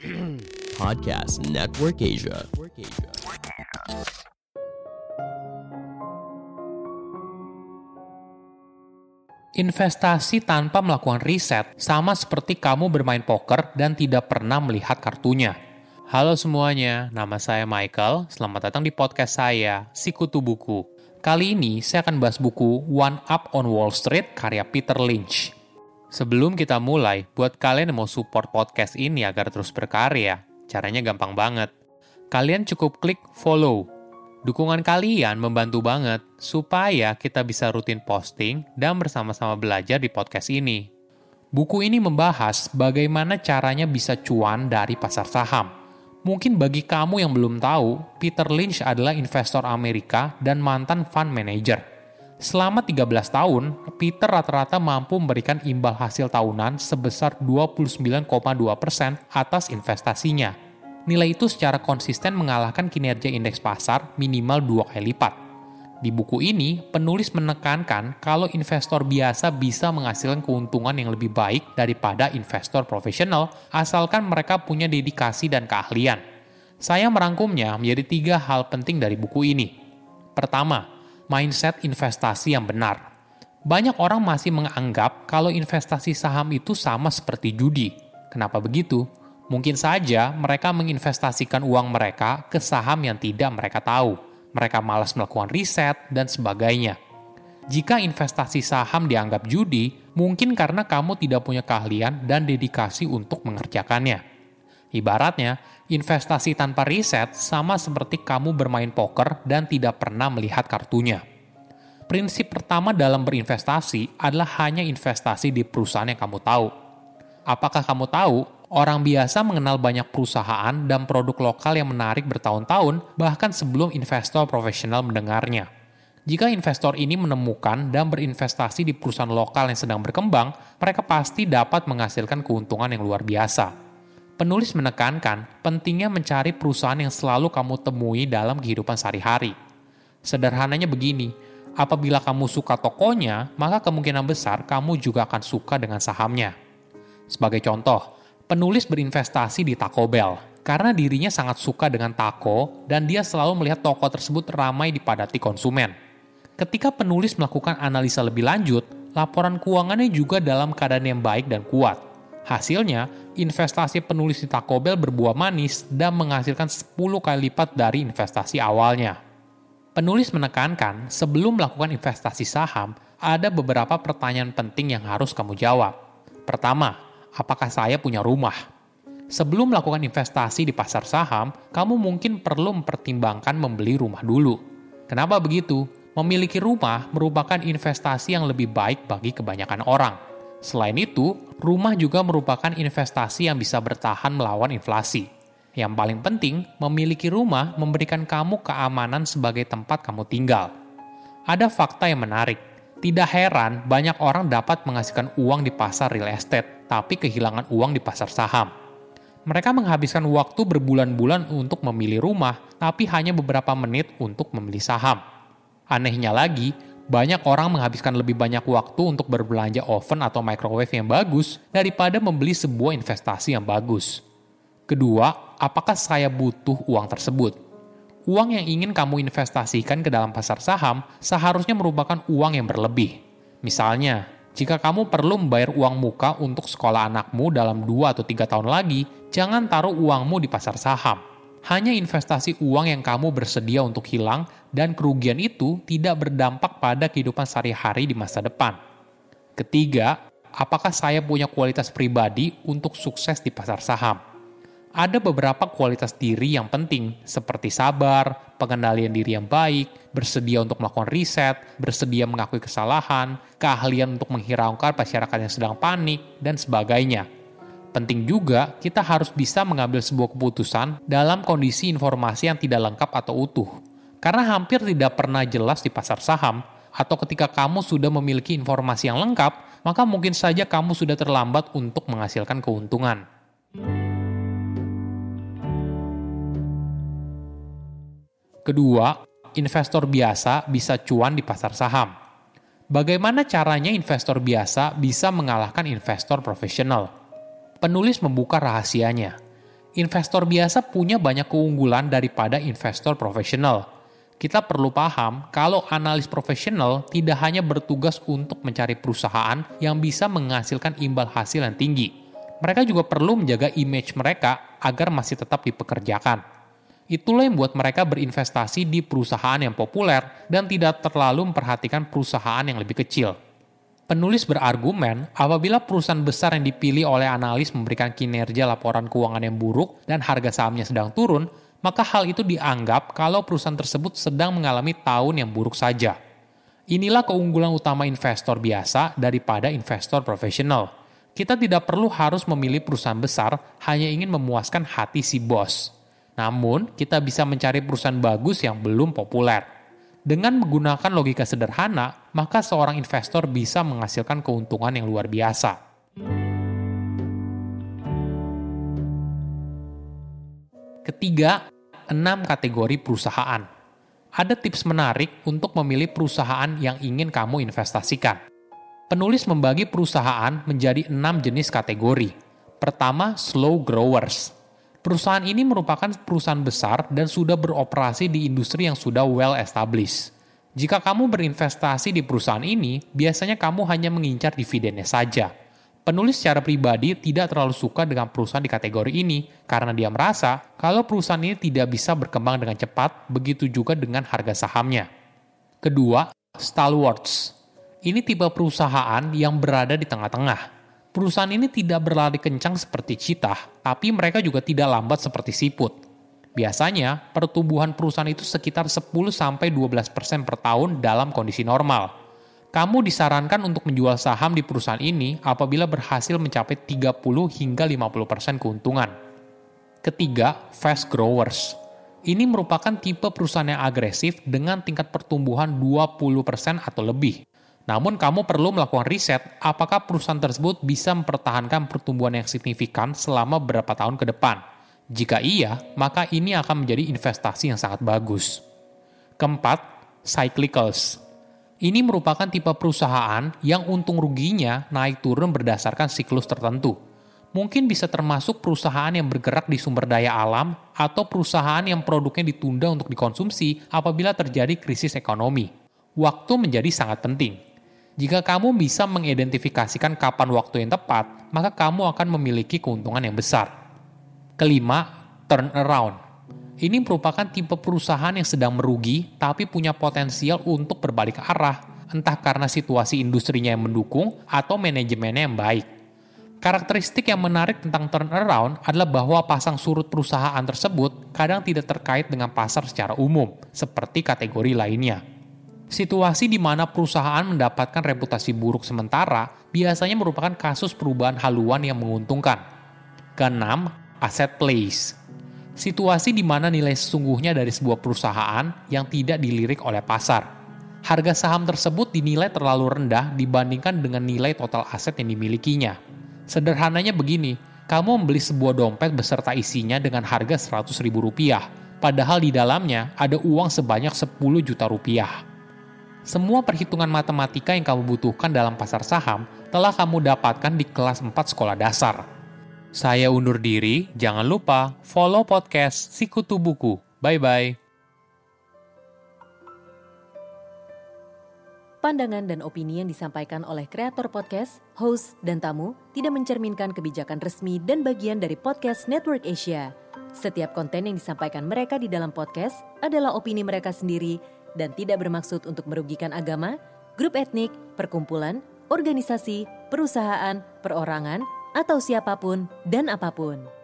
Podcast Network Asia. Investasi tanpa melakukan riset sama seperti kamu bermain poker dan tidak pernah melihat kartunya. Halo semuanya, nama saya Michael. Selamat datang di podcast saya, Sikutu Buku. Kali ini saya akan bahas buku One Up on Wall Street karya Peter Lynch. Sebelum kita mulai, buat kalian yang mau support podcast ini agar terus berkarya, caranya gampang banget. Kalian cukup klik follow Dukungan kalian membantu banget supaya kita bisa rutin posting dan bersama-sama belajar di podcast ini. Buku ini membahas bagaimana caranya bisa cuan dari pasar saham. Mungkin bagi kamu yang belum tahu, Peter Lynch adalah investor Amerika dan mantan fund manager. Selama 13 tahun, Peter rata-rata mampu memberikan imbal hasil tahunan sebesar 29,2% atas investasinya nilai itu secara konsisten mengalahkan kinerja indeks pasar minimal dua kali lipat. Di buku ini, penulis menekankan kalau investor biasa bisa menghasilkan keuntungan yang lebih baik daripada investor profesional asalkan mereka punya dedikasi dan keahlian. Saya merangkumnya menjadi tiga hal penting dari buku ini. Pertama, mindset investasi yang benar. Banyak orang masih menganggap kalau investasi saham itu sama seperti judi. Kenapa begitu? Mungkin saja mereka menginvestasikan uang mereka ke saham yang tidak mereka tahu. Mereka malas melakukan riset dan sebagainya. Jika investasi saham dianggap judi, mungkin karena kamu tidak punya keahlian dan dedikasi untuk mengerjakannya. Ibaratnya, investasi tanpa riset sama seperti kamu bermain poker dan tidak pernah melihat kartunya. Prinsip pertama dalam berinvestasi adalah hanya investasi di perusahaan yang kamu tahu. Apakah kamu tahu Orang biasa mengenal banyak perusahaan dan produk lokal yang menarik bertahun-tahun, bahkan sebelum investor profesional mendengarnya. Jika investor ini menemukan dan berinvestasi di perusahaan lokal yang sedang berkembang, mereka pasti dapat menghasilkan keuntungan yang luar biasa. Penulis menekankan pentingnya mencari perusahaan yang selalu kamu temui dalam kehidupan sehari-hari. Sederhananya begini, apabila kamu suka tokonya, maka kemungkinan besar kamu juga akan suka dengan sahamnya. Sebagai contoh, penulis berinvestasi di Taco Bell karena dirinya sangat suka dengan taco dan dia selalu melihat toko tersebut ramai dipadati konsumen. Ketika penulis melakukan analisa lebih lanjut, laporan keuangannya juga dalam keadaan yang baik dan kuat. Hasilnya, investasi penulis di Taco Bell berbuah manis dan menghasilkan 10 kali lipat dari investasi awalnya. Penulis menekankan, sebelum melakukan investasi saham, ada beberapa pertanyaan penting yang harus kamu jawab. Pertama, apakah saya punya rumah? Sebelum melakukan investasi di pasar saham, kamu mungkin perlu mempertimbangkan membeli rumah dulu. Kenapa begitu? Memiliki rumah merupakan investasi yang lebih baik bagi kebanyakan orang. Selain itu, rumah juga merupakan investasi yang bisa bertahan melawan inflasi. Yang paling penting, memiliki rumah memberikan kamu keamanan sebagai tempat kamu tinggal. Ada fakta yang menarik. Tidak heran banyak orang dapat menghasilkan uang di pasar real estate tapi kehilangan uang di pasar saham. Mereka menghabiskan waktu berbulan-bulan untuk memilih rumah, tapi hanya beberapa menit untuk membeli saham. Anehnya lagi, banyak orang menghabiskan lebih banyak waktu untuk berbelanja oven atau microwave yang bagus daripada membeli sebuah investasi yang bagus. Kedua, apakah saya butuh uang tersebut? Uang yang ingin kamu investasikan ke dalam pasar saham seharusnya merupakan uang yang berlebih. Misalnya, jika kamu perlu membayar uang muka untuk sekolah anakmu dalam 2 atau 3 tahun lagi, jangan taruh uangmu di pasar saham. Hanya investasi uang yang kamu bersedia untuk hilang dan kerugian itu tidak berdampak pada kehidupan sehari-hari di masa depan. Ketiga, apakah saya punya kualitas pribadi untuk sukses di pasar saham? ada beberapa kualitas diri yang penting, seperti sabar, pengendalian diri yang baik, bersedia untuk melakukan riset, bersedia mengakui kesalahan, keahlian untuk menghiraukan masyarakat yang sedang panik, dan sebagainya. Penting juga, kita harus bisa mengambil sebuah keputusan dalam kondisi informasi yang tidak lengkap atau utuh. Karena hampir tidak pernah jelas di pasar saham, atau ketika kamu sudah memiliki informasi yang lengkap, maka mungkin saja kamu sudah terlambat untuk menghasilkan keuntungan. Kedua, investor biasa bisa cuan di pasar saham. Bagaimana caranya investor biasa bisa mengalahkan investor profesional? Penulis membuka rahasianya. Investor biasa punya banyak keunggulan daripada investor profesional. Kita perlu paham kalau analis profesional tidak hanya bertugas untuk mencari perusahaan yang bisa menghasilkan imbal hasil yang tinggi. Mereka juga perlu menjaga image mereka agar masih tetap dipekerjakan. Itulah yang membuat mereka berinvestasi di perusahaan yang populer dan tidak terlalu memperhatikan perusahaan yang lebih kecil. Penulis berargumen, apabila perusahaan besar yang dipilih oleh analis memberikan kinerja laporan keuangan yang buruk dan harga sahamnya sedang turun, maka hal itu dianggap kalau perusahaan tersebut sedang mengalami tahun yang buruk saja. Inilah keunggulan utama investor biasa daripada investor profesional. Kita tidak perlu harus memilih perusahaan besar hanya ingin memuaskan hati si bos. Namun, kita bisa mencari perusahaan bagus yang belum populer dengan menggunakan logika sederhana, maka seorang investor bisa menghasilkan keuntungan yang luar biasa. Ketiga, enam kategori perusahaan. Ada tips menarik untuk memilih perusahaan yang ingin kamu investasikan. Penulis membagi perusahaan menjadi enam jenis kategori. Pertama, slow growers Perusahaan ini merupakan perusahaan besar dan sudah beroperasi di industri yang sudah well established. Jika kamu berinvestasi di perusahaan ini, biasanya kamu hanya mengincar dividennya saja. Penulis secara pribadi tidak terlalu suka dengan perusahaan di kategori ini karena dia merasa kalau perusahaan ini tidak bisa berkembang dengan cepat, begitu juga dengan harga sahamnya. Kedua, stalwarts. Ini tipe perusahaan yang berada di tengah-tengah Perusahaan ini tidak berlari kencang seperti citah, tapi mereka juga tidak lambat seperti siput. Biasanya, pertumbuhan perusahaan itu sekitar 10-12% per tahun dalam kondisi normal. Kamu disarankan untuk menjual saham di perusahaan ini apabila berhasil mencapai 30 hingga 50% keuntungan. Ketiga, fast growers. Ini merupakan tipe perusahaan yang agresif dengan tingkat pertumbuhan 20% atau lebih. Namun kamu perlu melakukan riset apakah perusahaan tersebut bisa mempertahankan pertumbuhan yang signifikan selama beberapa tahun ke depan. Jika iya, maka ini akan menjadi investasi yang sangat bagus. Keempat, cyclicals. Ini merupakan tipe perusahaan yang untung ruginya naik turun berdasarkan siklus tertentu. Mungkin bisa termasuk perusahaan yang bergerak di sumber daya alam atau perusahaan yang produknya ditunda untuk dikonsumsi apabila terjadi krisis ekonomi. Waktu menjadi sangat penting jika kamu bisa mengidentifikasikan kapan waktu yang tepat, maka kamu akan memiliki keuntungan yang besar. Kelima, turnaround. Ini merupakan tipe perusahaan yang sedang merugi tapi punya potensial untuk berbalik arah, entah karena situasi industrinya yang mendukung atau manajemennya yang baik. Karakteristik yang menarik tentang turnaround adalah bahwa pasang surut perusahaan tersebut kadang tidak terkait dengan pasar secara umum, seperti kategori lainnya. Situasi di mana perusahaan mendapatkan reputasi buruk sementara biasanya merupakan kasus perubahan haluan yang menguntungkan. Keenam, asset plays. Situasi di mana nilai sesungguhnya dari sebuah perusahaan yang tidak dilirik oleh pasar. Harga saham tersebut dinilai terlalu rendah dibandingkan dengan nilai total aset yang dimilikinya. Sederhananya begini, kamu membeli sebuah dompet beserta isinya dengan harga 100 ribu rupiah, padahal di dalamnya ada uang sebanyak 10 juta rupiah. Semua perhitungan matematika yang kamu butuhkan dalam pasar saham telah kamu dapatkan di kelas 4 sekolah dasar. Saya undur diri, jangan lupa follow podcast Sikutu Buku. Bye-bye. Pandangan dan opini yang disampaikan oleh kreator podcast, host, dan tamu tidak mencerminkan kebijakan resmi dan bagian dari podcast Network Asia. Setiap konten yang disampaikan mereka di dalam podcast adalah opini mereka sendiri dan tidak bermaksud untuk merugikan agama, grup etnik, perkumpulan, organisasi, perusahaan, perorangan, atau siapa pun dan apa pun.